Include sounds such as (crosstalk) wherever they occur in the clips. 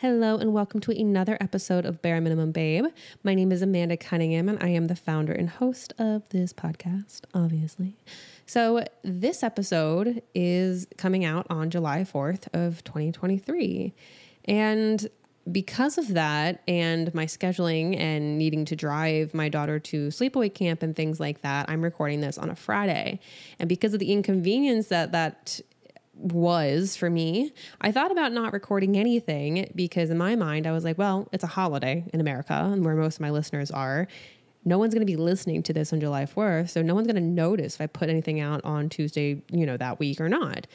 Hello, and welcome to another episode of Bare Minimum Babe. My name is Amanda Cunningham, and I am the founder and host of this podcast, obviously. So, this episode is coming out on July 4th of 2023. And because of that and my scheduling and needing to drive my daughter to sleepaway camp and things like that, I'm recording this on a Friday. And because of the inconvenience that that was for me, I thought about not recording anything because in my mind, I was like, well, it's a holiday in America and where most of my listeners are. No one's going to be listening to this on July 4th. So no one's going to notice if I put anything out on Tuesday, you know, that week or not.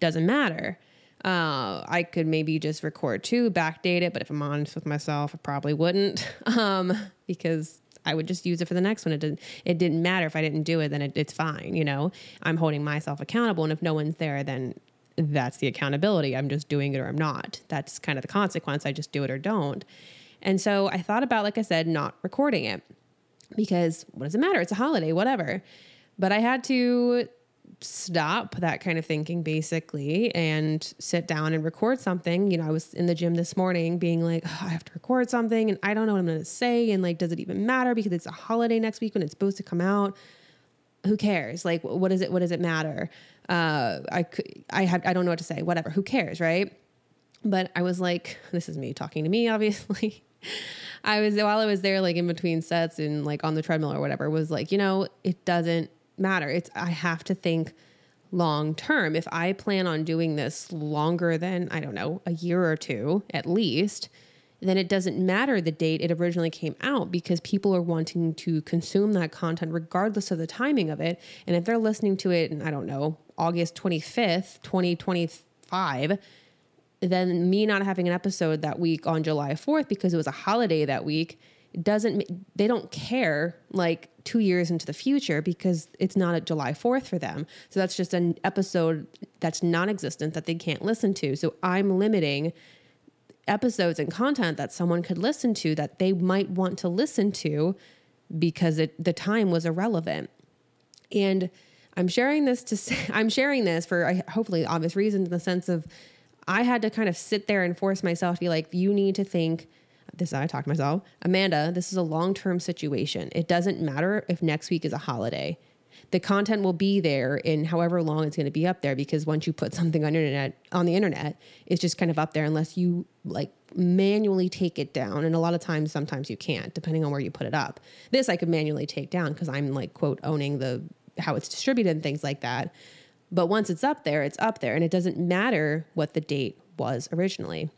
Doesn't matter. Uh, I could maybe just record two, backdate it, but if I'm honest with myself, I probably wouldn't (laughs) um, because I would just use it for the next one. It didn't. It didn't matter if I didn't do it. Then it, it's fine. You know, I'm holding myself accountable, and if no one's there, then that's the accountability. I'm just doing it or I'm not. That's kind of the consequence. I just do it or don't. And so I thought about, like I said, not recording it because what does it matter? It's a holiday, whatever. But I had to stop that kind of thinking basically and sit down and record something. You know, I was in the gym this morning being like, oh, I have to record something and I don't know what I'm going to say. And like, does it even matter because it's a holiday next week when it's supposed to come out? Who cares? Like, what is it? What does it matter? Uh, I I have, I don't know what to say. Whatever. Who cares? Right. But I was like, this is me talking to me, (laughs) obviously. I was, while I was there, like in between sets and like on the treadmill or whatever, was like, you know, it doesn't matter. It's I have to think long term. If I plan on doing this longer than, I don't know, a year or two at least, then it doesn't matter the date it originally came out because people are wanting to consume that content regardless of the timing of it. And if they're listening to it in, I don't know, August 25th, 2025, then me not having an episode that week on July 4th because it was a holiday that week doesn't they don't care like two years into the future because it's not a July 4th for them. So that's just an episode that's non existent that they can't listen to. So I'm limiting episodes and content that someone could listen to that they might want to listen to because it, the time was irrelevant. And I'm sharing this to say, (laughs) I'm sharing this for hopefully obvious reasons in the sense of I had to kind of sit there and force myself to be like, you need to think this I talk to myself, Amanda, this is a long term situation. It doesn't matter if next week is a holiday. The content will be there in however long it's going to be up there because once you put something on internet on the internet, it's just kind of up there unless you like manually take it down. And a lot of times, sometimes you can't, depending on where you put it up. This I could manually take down because I'm like quote owning the how it's distributed and things like that. But once it's up there, it's up there, and it doesn't matter what the date was originally.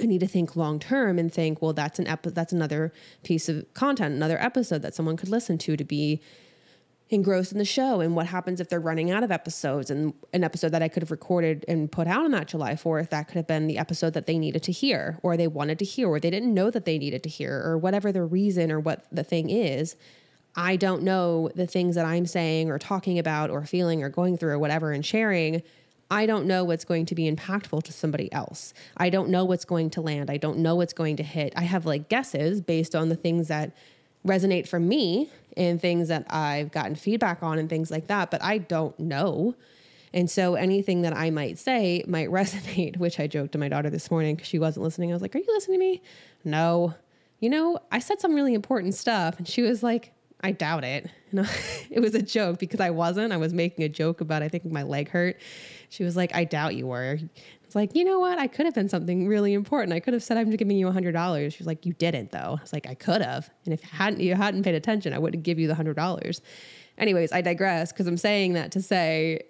I need to think long term and think, well, that's an epi- that's another piece of content, another episode that someone could listen to to be engrossed in the show. And what happens if they're running out of episodes? And an episode that I could have recorded and put out on that July 4th, that could have been the episode that they needed to hear, or they wanted to hear, or they didn't know that they needed to hear, or whatever the reason or what the thing is. I don't know the things that I'm saying or talking about or feeling or going through or whatever and sharing I don't know what's going to be impactful to somebody else. I don't know what's going to land. I don't know what's going to hit. I have like guesses based on the things that resonate for me and things that I've gotten feedback on and things like that, but I don't know. And so anything that I might say might (laughs) resonate, which I joked to my daughter this morning because she wasn't listening. I was like, Are you listening to me? No. You know, I said some really important stuff. And she was like, I doubt it. (laughs) Know, it was a joke because I wasn't. I was making a joke about I think my leg hurt. She was like, I doubt you were. I was like, you know what? I could have been something really important. I could have said I'm giving you hundred dollars. She was like, you didn't though. I was like, I could have. And if hadn't you hadn't paid attention, I wouldn't give you the hundred dollars. Anyways, I digress because I'm saying that to say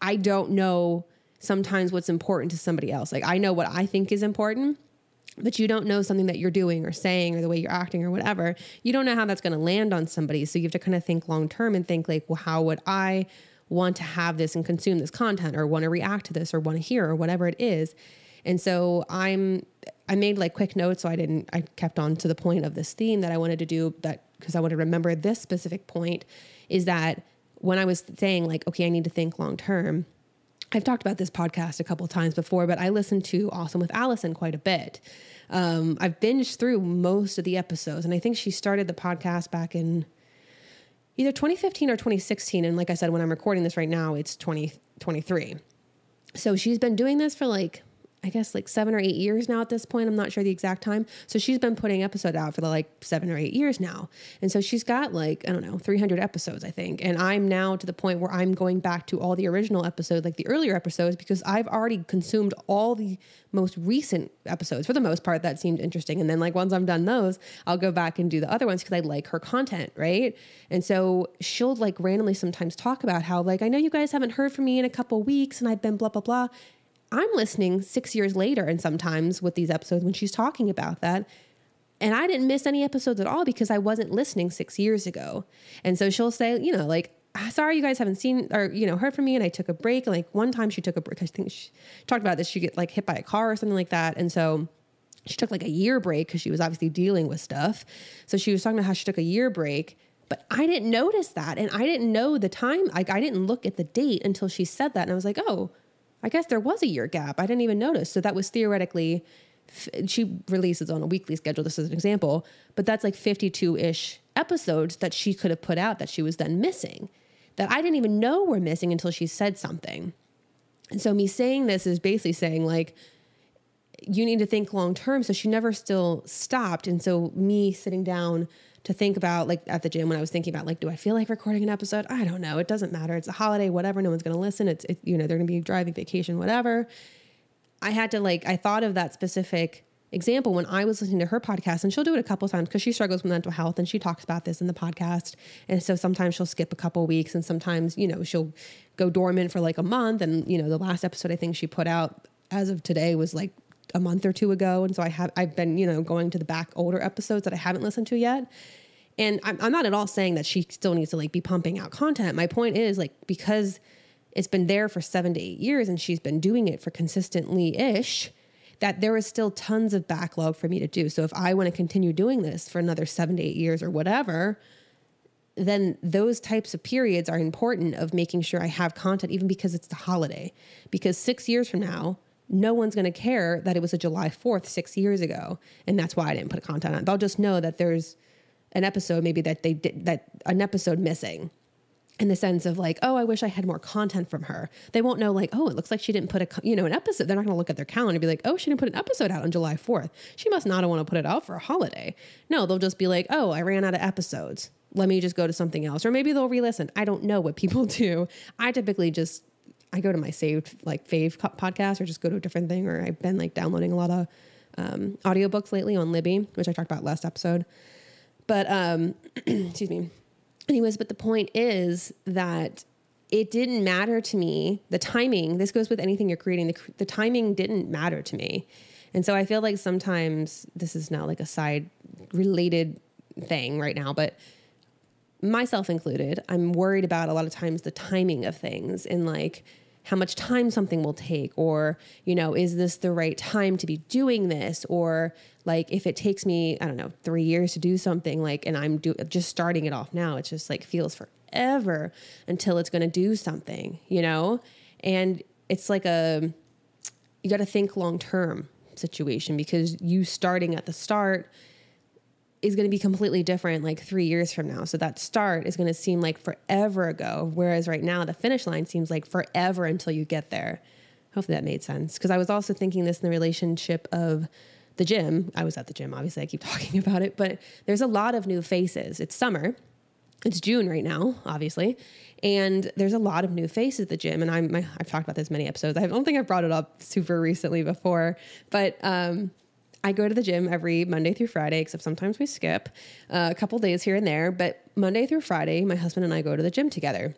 I don't know sometimes what's important to somebody else. Like I know what I think is important but you don't know something that you're doing or saying or the way you're acting or whatever, you don't know how that's going to land on somebody. So you have to kind of think long term and think like, well, how would I want to have this and consume this content or want to react to this or want to hear or whatever it is. And so I'm I made like quick notes so I didn't I kept on to the point of this theme that I wanted to do that because I want to remember this specific point is that when I was saying like okay I need to think long term I've talked about this podcast a couple times before, but I listened to Awesome with Allison quite a bit. Um, I've binged through most of the episodes, and I think she started the podcast back in either 2015 or 2016. And like I said, when I'm recording this right now, it's 2023. So she's been doing this for like I guess like seven or eight years now at this point. I'm not sure the exact time. So she's been putting episode out for the like seven or eight years now. And so she's got like, I don't know, 300 episodes, I think. And I'm now to the point where I'm going back to all the original episodes, like the earlier episodes, because I've already consumed all the most recent episodes for the most part that seemed interesting. And then like once I'm done those, I'll go back and do the other ones because I like her content, right? And so she'll like randomly sometimes talk about how like, I know you guys haven't heard from me in a couple weeks and I've been blah, blah, blah. I'm listening six years later, and sometimes with these episodes when she's talking about that. And I didn't miss any episodes at all because I wasn't listening six years ago. And so she'll say, you know, like, ah, sorry you guys haven't seen or you know heard from me. And i took a break. Like one time she took a break. I think she talked about this she get like hit by a car or something like that. And so she took like a year break because she was obviously dealing with stuff. So she was talking about how she took a year break but i didn't notice that. And i didn't know the time like i didn't look at the date until she said that. And i was like oh I guess there was a year gap. I didn't even notice. So that was theoretically, she releases on a weekly schedule. This is an example, but that's like 52 ish episodes that she could have put out that she was then missing that I didn't even know were missing until she said something. And so me saying this is basically saying, like, you need to think long term. So she never still stopped. And so me sitting down to think about like at the gym when I was thinking about like, do I feel like recording an episode? I don't know. It doesn't matter. It's a holiday, whatever. No one's going to listen. It's, it, you know, they're going to be driving vacation, whatever. I had to like, I thought of that specific example when I was listening to her podcast, and she'll do it a couple times because she struggles with mental health and she talks about this in the podcast. And so sometimes she'll skip a couple weeks, and sometimes, you know, she'll go dormant for like a month. And, you know, the last episode I think she put out as of today was like a month or two ago. And so I have, I've been, you know, going to the back older episodes that I haven't listened to yet. And I'm, I'm not at all saying that she still needs to like be pumping out content. My point is like, because it's been there for seven to eight years and she's been doing it for consistently ish, that there is still tons of backlog for me to do. So if I want to continue doing this for another seven to eight years or whatever, then those types of periods are important of making sure I have content, even because it's the holiday. Because six years from now, no one's going to care that it was a July 4th six years ago. And that's why I didn't put content on. They'll just know that there's an episode maybe that they did that an episode missing in the sense of like, oh, I wish I had more content from her. They won't know like, oh, it looks like she didn't put a you know an episode. They're not going to look at their calendar and be like, oh, she didn't put an episode out on July fourth. She must not want to put it out for a holiday. No, they'll just be like, oh, I ran out of episodes. Let me just go to something else, or maybe they'll re-listen. I don't know what people (laughs) do. I typically just I go to my saved like fave podcast or just go to a different thing. Or I've been like downloading a lot of um, audiobooks lately on Libby, which I talked about last episode. But um, (clears throat) excuse me. Anyways, but the point is that it didn't matter to me. The timing, this goes with anything you're creating, the, the timing didn't matter to me. And so I feel like sometimes this is now like a side related thing right now, but myself included, I'm worried about a lot of times the timing of things and like, how much time something will take or you know is this the right time to be doing this? Or like if it takes me i don't know 3 years to do something like and i'm do, just starting it off now it just like feels forever until it's going to do something you know? And it's like a you got to think long term situation because you starting at the start is going to be completely different like three years from now. So that start is going to seem like forever ago. Whereas right now, the finish line seems like forever until you get there. Hopefully that made sense. Because I was also thinking this in the relationship of the gym. I was at the gym, obviously, I keep (laughs) talking about it, but there's a lot of new faces. It's summer. It's June right now, obviously, and there's a lot of new faces at the gym. And I'm, I've talked about this many episodes. I don't think I've brought it up super recently before, but um, I go to the gym every Monday through Friday, except sometimes we skip uh, a couple days here and there. But Monday through Friday, my husband and I go to the gym together.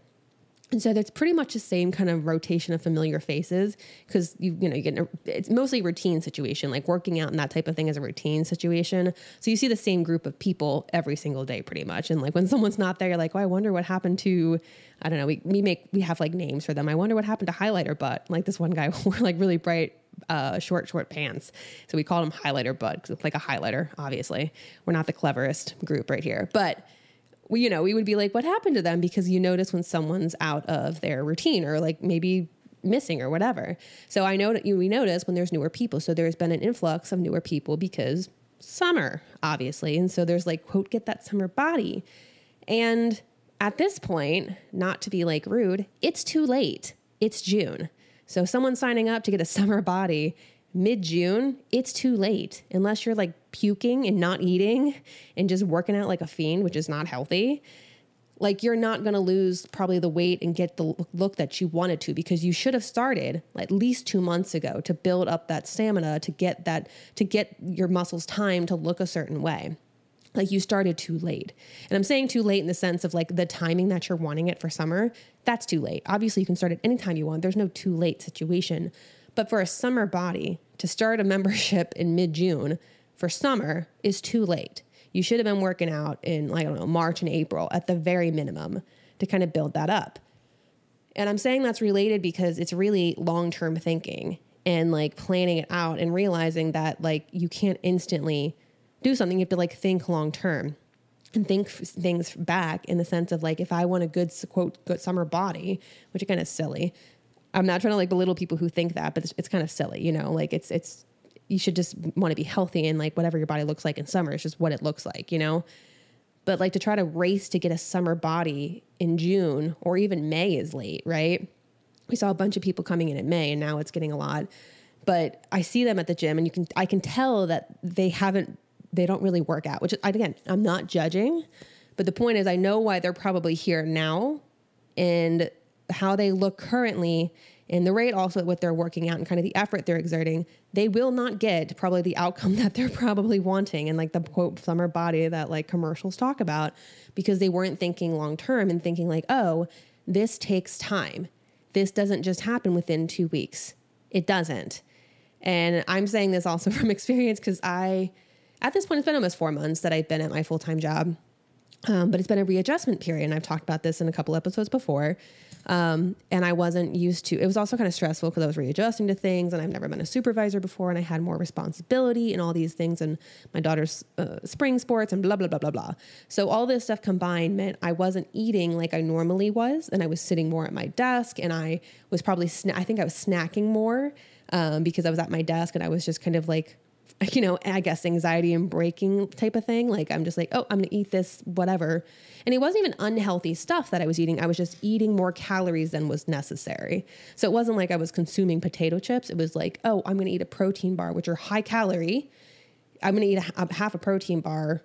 And so that's pretty much the same kind of rotation of familiar faces because you you know you get a, it's mostly routine situation like working out and that type of thing is a routine situation. So you see the same group of people every single day pretty much. And like when (laughs) someone's not there, you're like, oh, I wonder what happened to I don't know. We we make we have like names for them. I wonder what happened to highlighter butt. Like this one guy (laughs) wore like really bright uh, short, short pants. So we called them highlighter bud because it's like a highlighter, obviously. We're not the cleverest group right here. But we, you know, we would be like, what happened to them? Because you notice when someone's out of their routine or like maybe missing or whatever. So I know that we notice when there's newer people. So there's been an influx of newer people because summer, obviously. And so there's like, quote, get that summer body. And at this point, not to be like rude, it's too late. It's June. So someone signing up to get a (laughs) summer body mid June, it's too late unless you're like puking and not eating and just working out like a fiend, which is not healthy. Like you're not to lose probably the weight and get the look that you wanted to because you should have started at least 2 months ago to build up that stamina to get that to get your muscles time to look a certain way like you started too late. And I'm saying too late in the sense of like the timing that you're wanting it for summer, that's too late. Obviously, you can start at any time you want. There's no too late situation. But for a summer body to start a (laughs) membership in mid June for summer is too late. You should have been working out in, like, I don't know, March and April at the very minimum to kind of build that up. And I'm saying that's related because it's really long term thinking and like planning it out and realizing that like you can't instantly do something. You have to like think long term and think things back in the sense of like if I want a good quote good summer body, which is kind of silly. I'm not trying to like belittle people who think that, but it's, it's kind of silly, you know. Like it's it's you should just want to be healthy and like whatever your body looks like in summer it's just what it looks like, you know. But like to try to race to get a summer body in June or even May is late, right? We saw a bunch of people coming in in May, and now it's getting a lot. But I see them at the gym, and you can I can tell that they haven't they don't really work out, which again, I'm not judging, but the point is I know why they're probably here now and how they look currently and the rate also at what they're working out and kind of the effort they're exerting, they will not get probably the outcome (laughs) that they're probably wanting and like the quote summer body that like commercials talk about because they weren't thinking long term and thinking like, oh, this takes time. This doesn't just happen within two weeks. It doesn't. And I'm saying this also (laughs) from experience because I at this point, it's been almost four months that I've been at my full time job. Um, but it's been a readjustment period. And I've talked about this in a couple episodes before. Um, and I wasn't used to it was also kind of stressful because I was readjusting to things and I've never been a supervisor before and I had more responsibility and all these things and my daughter's uh, spring sports and blah blah blah blah blah. So all this stuff combined meant I wasn't eating like I normally was and I was sitting more at my desk and I was probably sna- I think I was snacking more um, because I was at my desk and I was just kind of like you know, I guess anxiety and breaking type of thing. Like I'm just like, oh, I'm gonna eat this, whatever. And it wasn't even unhealthy stuff that I was eating. I was just eating more calories than was necessary. So it wasn't like I was consuming potato chips. It was like, oh, I'm gonna eat a protein bar, which are high calorie. I'm gonna eat a, a half a protein bar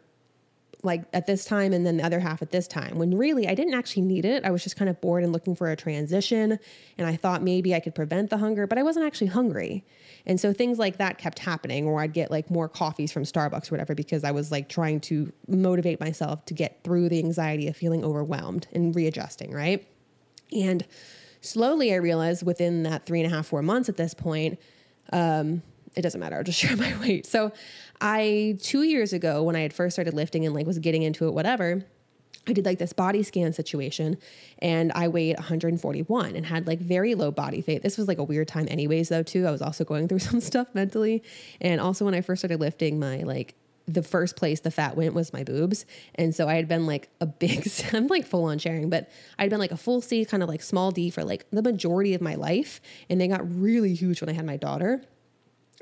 like at this time and then the other half at this time when really I didn't actually need it. I was just kind of bored and looking for a transition and I thought maybe I could prevent the hunger, but I wasn't actually hungry. And so things like that kept happening or I'd get like more coffees from Starbucks or whatever because I was like trying to motivate myself to get through the anxiety of feeling overwhelmed and readjusting, right? And slowly I realized within that three and a half, four months at this point, um, it doesn't matter. I'll just (laughs) share my weight. So I two years ago when I had first started lifting and like was getting into it, whatever. I did like this body scan situation and I weighed 141 and had like very low body fat. This was like a weird time anyways though too. I was also going through (laughs) some stuff mentally. And also when I first started lifting my like the first place the fat went was my boobs. And so I had been like a big, (laughs) I'm like full on sharing, but I'd been like a full C, kind of like small D for like the majority of my life. And they got really huge when I had my daughter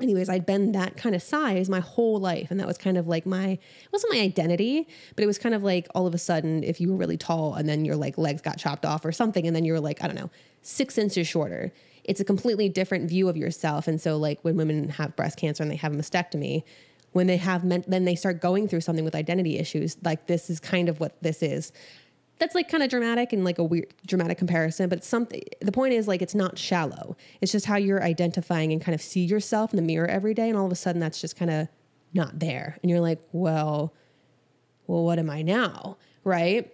anyways, I'd been that kind of size my whole life. And that was kind of like my, it wasn't my identity, but it was kind of like all of a sudden, if you were really tall and then your like legs got chopped off or something, and then you were like, I don't know, six inches shorter, it's a completely different view of yourself. And so, like, when women have breast cancer and they have a mastectomy, when they have, meant, then they start going through something with identity issues, like, this is kind of what this is that's like kind of dramatic and like a weird dramatic comparison, but something the point is like it's not shallow. It's just how you're identifying and kind of see yourself in the mirror every day and all of a sudden that's just kind of not there. And you're like, "Well, well what am I now?" Right?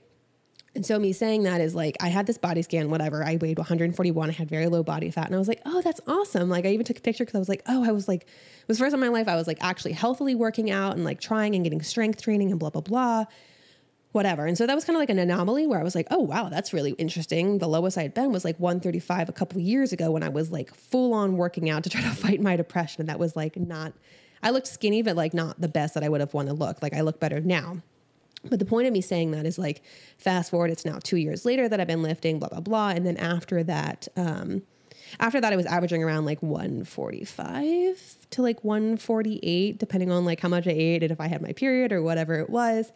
And so me saying that is like I had this body scan, whatever. I weighed 141. I had very low body fat, and I was like, "Oh, that's awesome!" Like I even took a picture because I was like, "Oh, I was like, it was the first time in my life I was like actually healthily working out and like trying and getting strength training and blah blah blah." Whatever. And so that was kind of like an anomaly where I was like, oh, wow, that's really interesting. The lowest I had been was like 135 a couple years ago when I was like full on working out to try to (laughs) fight my depression. And that was like not, I looked skinny, but like not the best that I would have wanted to look. Like I look better now. But the point of me saying that is like, fast forward, it's now two years later that I've been lifting, blah, blah, blah. And then after that, um, after that, I was averaging around like 145 to like 148, depending on like how much I ate and if I had my period or whatever it was.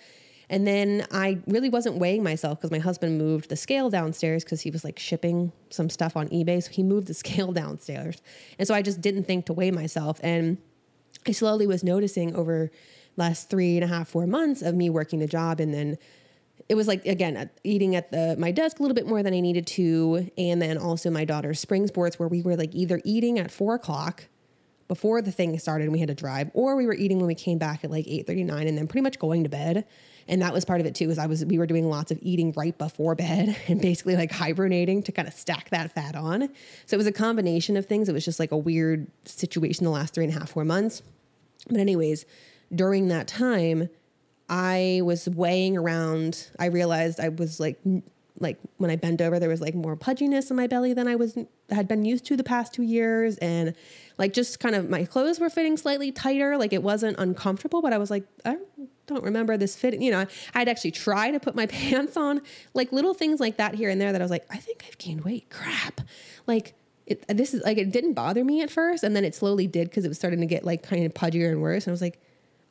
And then I really wasn't weighing myself because my husband moved the scale downstairs because he was like shipping some stuff on eBay. So he moved the (laughs) scale downstairs. And so I just didn't think to weigh myself. And I slowly was noticing over last three and a half, four months of me working the job and then it was like again eating at the my desk a little bit more than I needed to, and then also my daughter's spring sports where we were like either eating at four o'clock before the thing started and we had to drive, or we were eating when we came back at like eight thirty nine, and then pretty much going to bed. And that was part of it too. Is I was we were doing lots of eating right before bed (laughs) and basically like hibernating to kind of stack that fat on. So it was a combination of things. It was just like a weird situation the last three and a half four months. But anyways, during that time I was weighing around. I realized I was like, like when I bent over, there was like more pudginess in my belly than I was had been used to the past two years, and like just kind of my clothes were fitting slightly tighter. Like it wasn't uncomfortable, but I was like, I don't remember this fitting. You know, I'd actually try to put my (laughs) pants on, like little things like that here and there. That I was like, I think I've gained weight. Crap, like. It, this is like it didn't bother me at first, and then it slowly did because it was starting to get like kind of pudgier and worse. And I was like,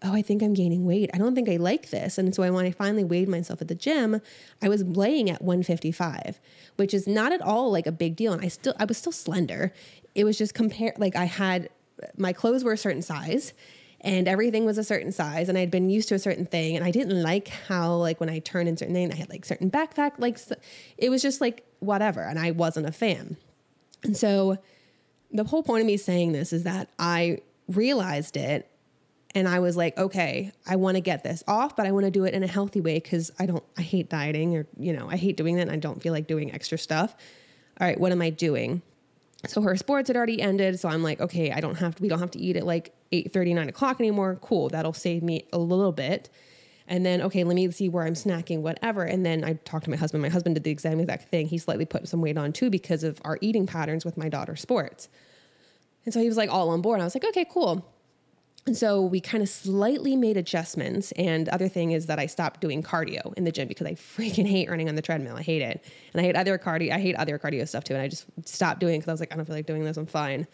oh, I think I'm gaining weight. I don't think I like this. And so when I finally weighed myself at the gym, I was laying at 155, which is not at all like a big deal. And I still, I was still slender. It was just compare, like I had, my clothes were a certain size and everything was a certain size and I'd been used to a certain thing. And I didn't like how, like when I turned in certain thing, I had like certain backpack, like it was just like whatever. And I wasn't a fan. And so the whole point of me saying this is that I realized it and I was like, okay, I want to get this off, but I want to do it in a healthy way because I don't, I hate dieting or, you know, I hate doing that and I don't feel like doing extra stuff. All right, what am I doing? So her sports had already ended. So I'm like, okay, I don't have to, we don't have to eat at like 8 30, 9 o'clock anymore. Cool. That'll save me a little bit. And then, okay, let me see where I'm snacking, whatever. And then I talked to my husband. My husband did the exact exact thing. He slightly put some weight on too because of our eating patterns with my daughter's sports. And so he was like all on board. I was like, okay, cool. And so we kind of slightly made adjustments. And other thing is that I stopped doing cardio in the gym because I freaking hate running on the treadmill. I hate it. And I hate other cardio. I hate other cardio stuff too. And I just stopped doing it because I was like, I don't feel like doing this. I'm fine.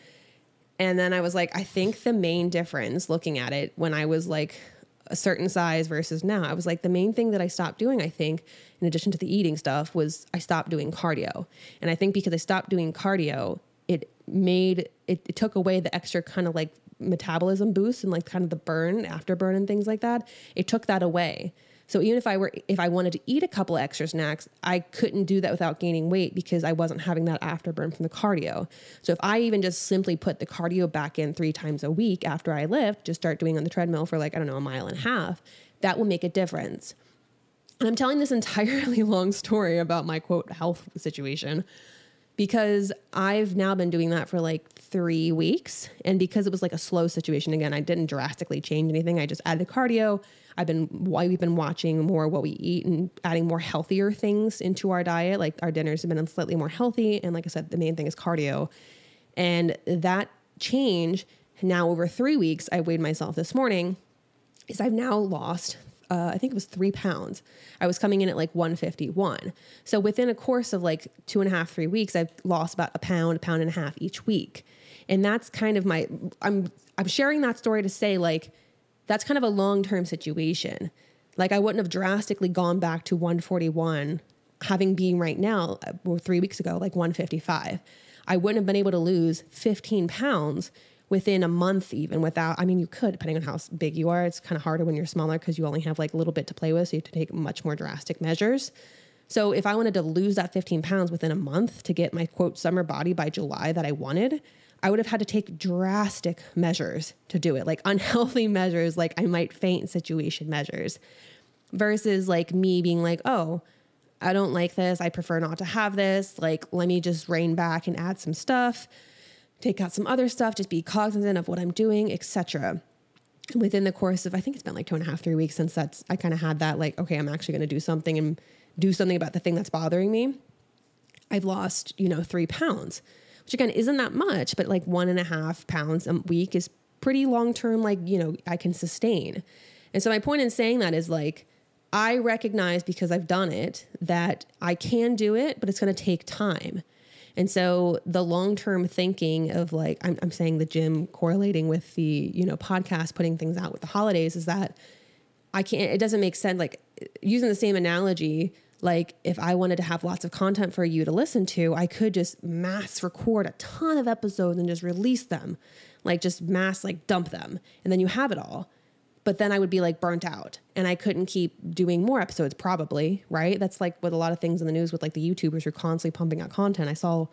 And then I was like, I think the main difference looking at it when I was like a certain size versus now, I was like, the main thing that I stopped doing, I think, in addition to the eating stuff, was I stopped doing cardio. And I think because I stopped doing cardio, it made it, it took away the extra kind of like metabolism boost and like kind of the burn, afterburn and things like that, it took that away. So even if I were if I wanted to eat a couple extra snacks, I couldn't do that without gaining weight because I wasn't having that afterburn from the cardio. So if I even just simply put the cardio back in 3 times a week after I lift, just start doing on the treadmill for like I don't know, a mile and a half, that will make a difference. And I'm telling this (laughs) entirely long story about my quote health situation because I've now been doing that for like three weeks. And because it was like a slow situation, again, I didn't drastically change anything. I just added cardio. I've been why we've been watching more what we eat and adding more healthier things into our diet. Like our dinners have been slightly more healthy. And like I said, the main thing is cardio. And that change now over three weeks, I weighed myself this morning, is I've now lost uh, I think it was three pounds. I was coming in at like 151. So within a course of like two and a half, three weeks, I've lost about a pound, a pound and a half each week. And that's kind of my, I'm, I'm sharing that story to say like, that's kind of a long term situation. Like I wouldn't have drastically gone back to 141 having been right now, or three weeks ago, like 155. I wouldn't have been able to lose 15 pounds within a month even without i mean you could depending on how big you are it's kind of harder when you're smaller because you only have like a little bit to play with so you have to take much more drastic measures. So if i wanted to lose that 15 pounds within a month to get my quote summer body by july that i wanted i would have had to take drastic measures to do it like (laughs) unhealthy measures like i might faint situation measures versus like me being like oh i don't like this. I prefer not to have this. Like let me just rein back and add some stuff take out some other stuff, just be cognizant of what I'm doing, etc. And within the course of, I think it's been like two and a half, three weeks since that's, I kind of had that, like, okay, I'm actually going to do something and do something about the thing that's bothering me. I've lost, you know, three pounds, which again isn't that much, but like one and a half pounds a week is pretty long term, like, you know, I can sustain. And so my point in saying that is like, I recognize because I've done it that I can do it, but it's going to take time. And so the long term thinking of like, I'm, I'm saying the gym correlating with the, you know, podcast, putting things out with the holidays is that I can't, it doesn't make sense. Like, using the same analogy, like if I wanted to have lots of content for you to listen to, I could just mass record a ton of episodes and just release them, like just mass like dump them, and then you have it all. But then I would be like burnt out and I couldn't keep doing more episodes, probably, right? That's like with a lot of things in the news with like the YouTubers who are constantly pumping out content. I saw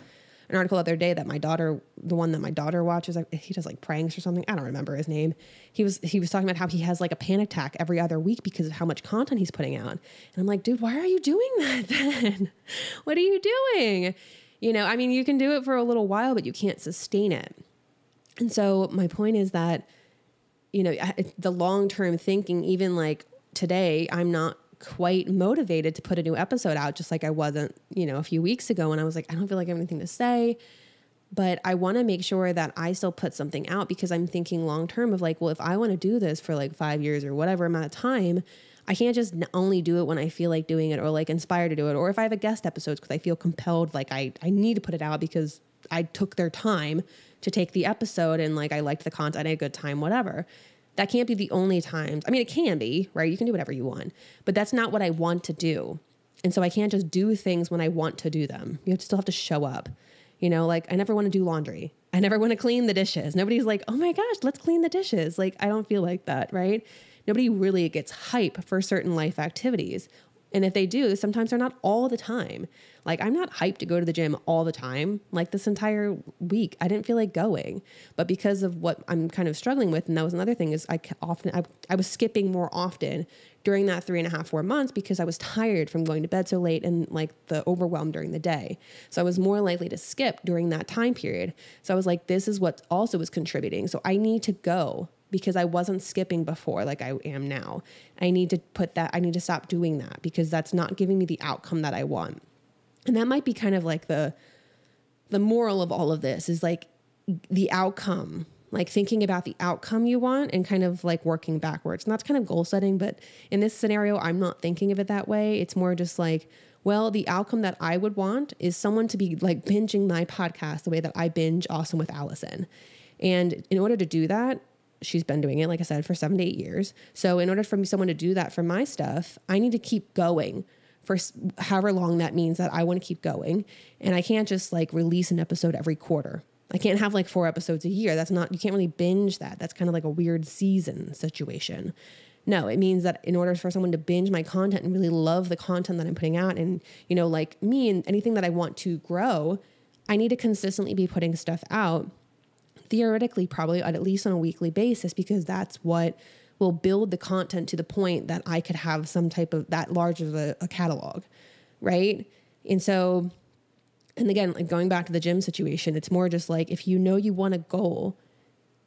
an article the other day that my daughter, the one that my daughter watches, he does like pranks or something. I don't remember his name. He was he was talking about how he has like a panic attack every other week because of how much content he's putting out. And I'm like, dude, why are you doing that then? (laughs) what are you doing? You know, I mean, you can do it for a little while, but you can't sustain it. And so my point is that, you know, the long term thinking, even like today, I'm not quite motivated to put a new episode out, just like I wasn't, you know, a few weeks ago when I was like, I don't feel like I have anything to say. But I want to make sure that I still put something out because I'm thinking long term of like, well, if I want to do this for like five years or whatever amount of time, I can't just only do it when I feel like doing it or like inspired to do it. Or if I have a guest episodes because I feel compelled, like I, I need to put it out because I took their time to take the episode and like I liked the content, I had a good time, whatever. That can't be the only times. I mean, it can be, right? You can do whatever you want, but that's not what I want to do. And so I can't just do things when I want to do them. You still have to show up. You know, like I never want to do laundry. I never want to clean the dishes. Nobody's like, oh my gosh, let's clean the dishes. Like, I don't feel like that, right? Nobody really gets hype for certain life activities. And if they do, sometimes they're not all the time. Like I'm not hyped to go to the gym all the time. Like this entire week, I didn't feel like going. But because of what I'm kind of struggling with, and that was another thing, is I often I, I was skipping more often during that three and a half four months because I was tired from going to bed so late and like the overwhelm during the day. So I was more likely to skip during that time period. So I was like, this is what also was contributing. So I need to go because I wasn't skipping before like I am now. I need to put that, I need to stop doing that because that's not giving me the outcome that I want. And that might be kind of like the the moral of all of this is like the outcome, like thinking about the outcome you want and kind of like working backwards. And that's kind of goal setting, but in this scenario, I'm not thinking of it that way. It's more just like, well, the outcome that I would want is someone to be like binging my podcast the way that I binge Awesome with Allison. And in order to do that, she's been doing it, like I said, for seven to eight years. So in order for someone to do that for my stuff, I need to keep going for however long that means that I want to keep going. And I can't just like release an episode every quarter. I can't have like four episodes a year. That's not, you can't really binge that. That's kind of like a weird season situation. No, it means that in order for someone to binge my content and really love the content that I'm putting out, and, you know, like me and anything that I want to grow, I need to consistently be putting stuff out, theoretically, probably at least on a weekly basis, because that's what will build the content to the point that I could have some type of that large of a, a catalog, right? And so, and again, like going back to the gym situation, it's more just like if you know you want a goal,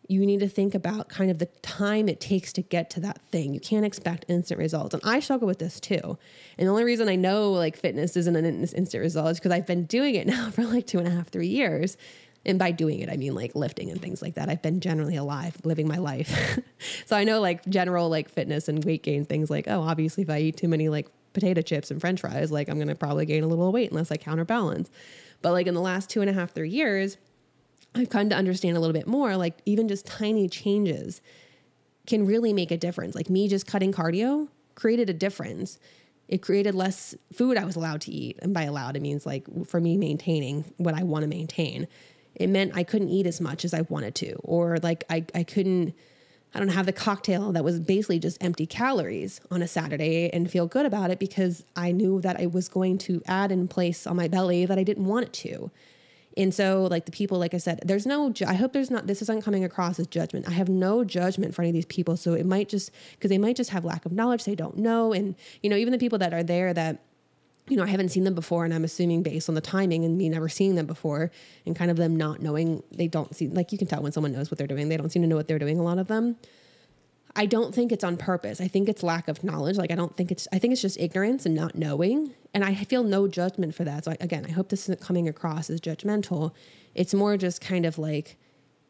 you need to think about kind of the time it takes to get to that thing. You can't expect instant results. And I struggle with this too. And the only reason I know like fitness isn't an instant result is because I've been doing it now (laughs) for like two and a half, three years. And by doing it, I mean like lifting and things like that. I've been generally alive, living my life. (laughs) so I know like general like fitness and weight gain things like, oh, obviously if I eat too many like potato chips and french fries, like I'm to probably gain a little weight unless I counterbalance. But like in the last two and a half, three years, I've come to understand a little bit more, like even just tiny changes can really make a difference. Like me just cutting cardio created a difference. It created less food I was allowed to eat. And by allowed, it means like for me maintaining what I want to maintain it meant I couldn't eat as much as I wanted to, or like I, I couldn't, I don't have the cocktail that was basically just empty calories on a Saturday and feel good about it because I knew that I was going to add in place on my belly that I didn't want it to. And so, like the people, like I said, there's no, I hope there's not, this isn't coming across as judgment. I have no judgment for any of these people. So it might just, because they might just have lack of knowledge, they don't know. And, you know, even the people that are there that, you know, I haven't seen them before, and I'm assuming based on the timing and me never seeing them before, and kind of them not knowing, they don't see, like you can tell when someone knows what they're doing, they don't seem to know what they're doing, a lot of them. I don't think it's on purpose. I think it's lack of knowledge. Like, I don't think it's, I think it's just ignorance and not knowing. And I feel no judgment for that. So, I, again, I hope this isn't coming across as judgmental. It's more just kind of like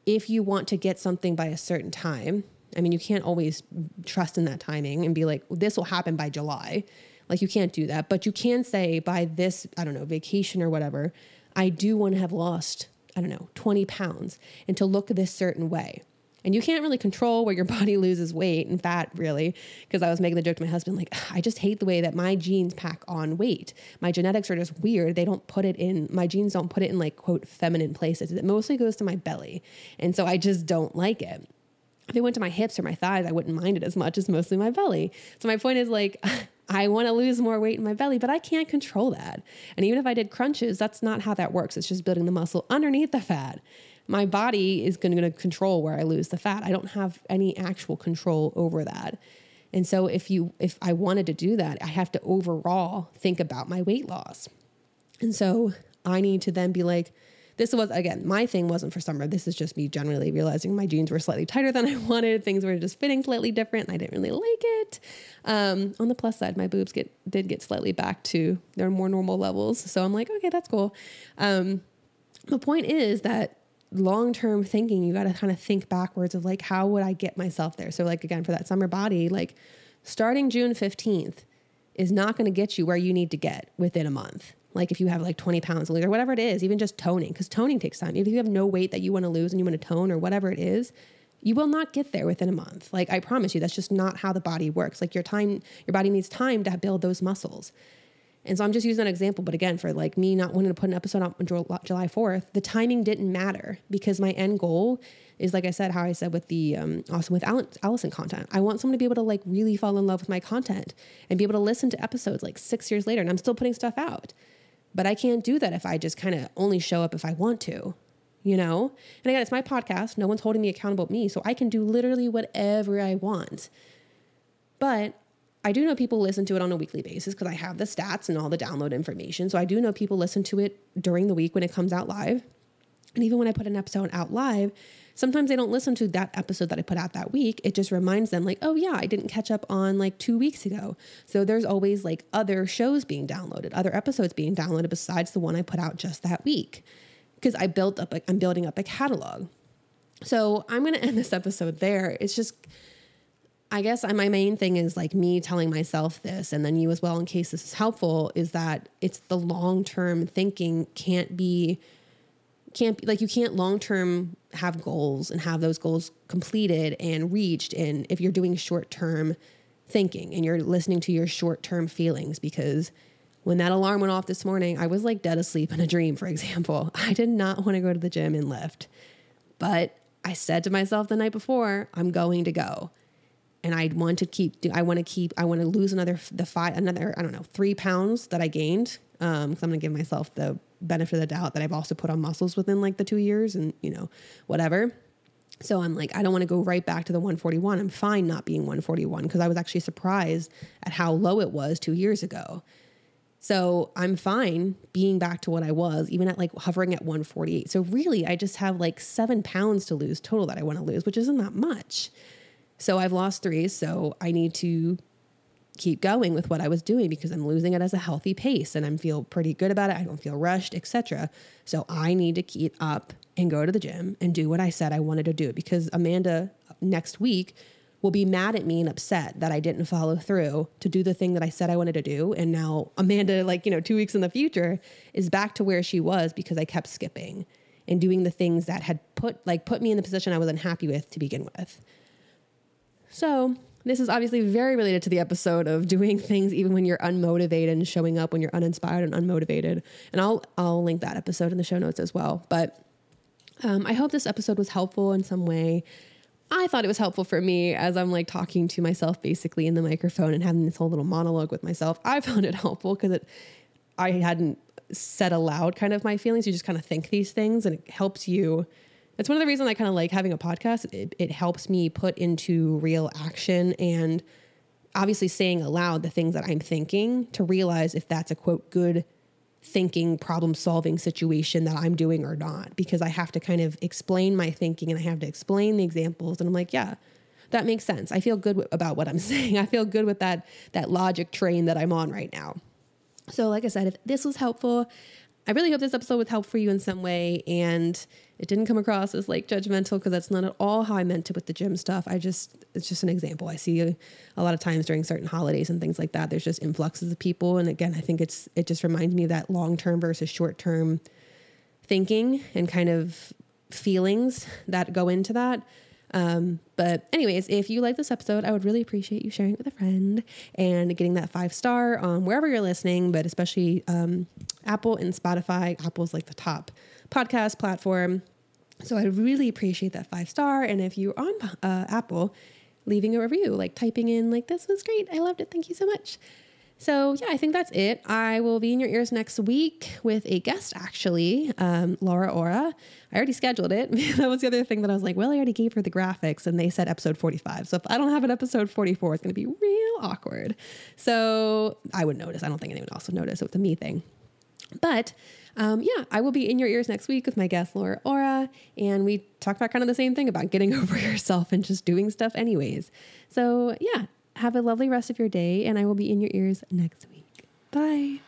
if you want to get something by a certain time, I mean, you can't always trust in that timing and be like, this will happen by July like you can't do that, but you can say by this, I don't know, vacation or whatever, I do want to have lost, I don't know, 20 pounds and to look this certain way. And you can't really control where your (laughs) body loses weight and fat, really. Because I was making the joke to my husband, like, I just hate the way that my genes pack on weight. My genetics are just weird. They don't put it in, my genes don't put it in like, quote, feminine places. It mostly goes to my belly. And so I just don't like it. If it went to my hips or my thighs, I wouldn't mind it as much as mostly my belly. So my point is like, (laughs) I want to lose more weight in my belly, but I can't control that. And even if I did crunches, that's not how that works. It's just building the muscle underneath the fat my body is going to control where I lose the fat. I don't have any actual control over that. And so if you if I wanted to do that, I have to overall think about my weight loss. And so I need to then be like this was again, my thing wasn't for summer. This is just me generally realizing my jeans were slightly tighter than (laughs) I wanted. Things were just fitting slightly different. And I didn't really like it. Um, on the plus side, my boobs get did get slightly back to their more normal levels. So I'm like, okay, that's cool. Um, the point is that long term thinking, you got to kind of think backwards of like, how would I get myself there? So, like, again, for that summer body, like starting June 15th is not going to get you where you need to get within a month. Like, if you have like 20 pounds to lose or whatever it is, even just toning, because toning takes time. If you have no weight that you want to lose and you want to tone or whatever it is, you will not get there within a month. Like, I promise you, that's just not how the body works. Like, your time, your body needs time to build those muscles. And so I'm just using that example. But again, for like me not wanting to put an episode out on July 4th, the timing didn't matter because my end goal is, like I said, how I said with the, um, Awesome with Allison content. I want someone to be able to like really fall in love with my content and be able to listen to episodes like six years later. And I'm still putting stuff out. But I can't do that if I just kind of only show up if I want to, you know? And again, it's my podcast. No one's holding me accountable me. So I can do literally whatever I want. But I do know people listen to it on a weekly basis because I have the stats and all the download information. So I do know people listen to it during the week when it comes out live. And even when I put an episode out live, sometimes they don't listen to that episode that I put out that week. It just reminds them, like, oh, yeah, I didn't catch up on like two weeks ago. So there's always like other shows being downloaded, other episodes being downloaded besides the one I put out just that week. Because I built up, I'm building up a catalog. So I'm going to end this episode there. It's just, I guess my main thing is like me telling myself this, and then you as well, in case this is helpful, is that it's the long term thinking can't be, can't be like you can't long term have goals and have those goals completed and reached. And if you're doing short term thinking and you're listening to your short term feelings, because when that alarm went off this morning, I was like dead asleep in a dream, for example. (laughs) I did not want to go to the gym and lift, but I said to myself the night before, I'm going to go and I want to keep. I want to keep. I want to lose another the five another I don't know three pounds that I gained. Um, because I'm gonna give myself the benefit of the doubt that I've also put on muscles within like the two years and you know whatever. So I'm like, I don't want to go right back to the 141. I'm fine not being 141 because I was actually surprised at how low it was two years ago. So I'm fine being back to what I was, even at like hovering at 148. So really, I just have like seven pounds to lose total that I want to lose, which isn't that much. So I've lost three. So I need to keep going with what I was doing because I'm losing it as a healthy pace and I feel pretty good about it. I don't feel rushed, etc. So I need to keep up and go to the gym and do what I said I wanted to do because Amanda next week will be mad at me and upset that I didn't follow through to do the thing that I said I wanted to do and now Amanda like, you know, 2 weeks in the future is back to where she was because I kept skipping and doing the things that had put like put me in the position I was unhappy with to begin with. So, this is obviously very related to the episode of doing things even when you're unmotivated and showing up when you're uninspired and unmotivated. And I'll I'll link that episode in the show notes as well. But um, I hope this episode was helpful in some way. I thought it was helpful for me as I'm like talking to myself basically in the microphone and having this whole little monologue with myself. I (laughs) found it helpful because it I hadn't said aloud kind of my feelings. You just kind of think these things and it helps you that's one of the reasons I kind of like having a podcast. It, it helps me put into real action and obviously saying aloud the things that I'm thinking to realize if that's a quote good thinking problem solving situation that I'm doing or not because I have to kind of explain my thinking and I have to explain the examples and I'm like yeah that makes sense. I feel good about what I'm (laughs) saying. I feel good with that that logic train that I'm on right now. So like I said if this was helpful I really hope this episode was helpful for you in some way and it didn't come across as like judgmental because that's not at all how I meant it with the gym stuff. I just, it's just an example. I see a, lot of times during certain holidays and things like that, there's just influxes of people. And again, I think it's, it just reminds me of that long term versus short term thinking and kind of feelings that go into that. Um, but, anyways, if you like this episode, I would really appreciate you sharing it with a friend and getting that five star on wherever you're listening, but especially um, Apple and Spotify. Apple's like the top podcast platform. So I really appreciate that five star. And if you're on uh, Apple, leaving a review, like typing in, like, this was great. I loved it. Thank you so much. So, yeah, I think that's it. I will be in your ears next week with a guest, actually, um, Laura Ora. I already scheduled it. (laughs) that was the other thing that I was like, well, I already gave her the graphics and they said episode 45. So, if I don't have an episode 44, it's going to be real awkward. So, I would notice. I don't think anyone else would notice. So, it's a me thing. But um, yeah, I will be in your ears next week with my guest, Laura Ora. And we talk about kind of the same thing about getting (laughs) over yourself and just doing stuff anyways. So, yeah, have a lovely rest of your day, and I will be in your ears next week. Bye.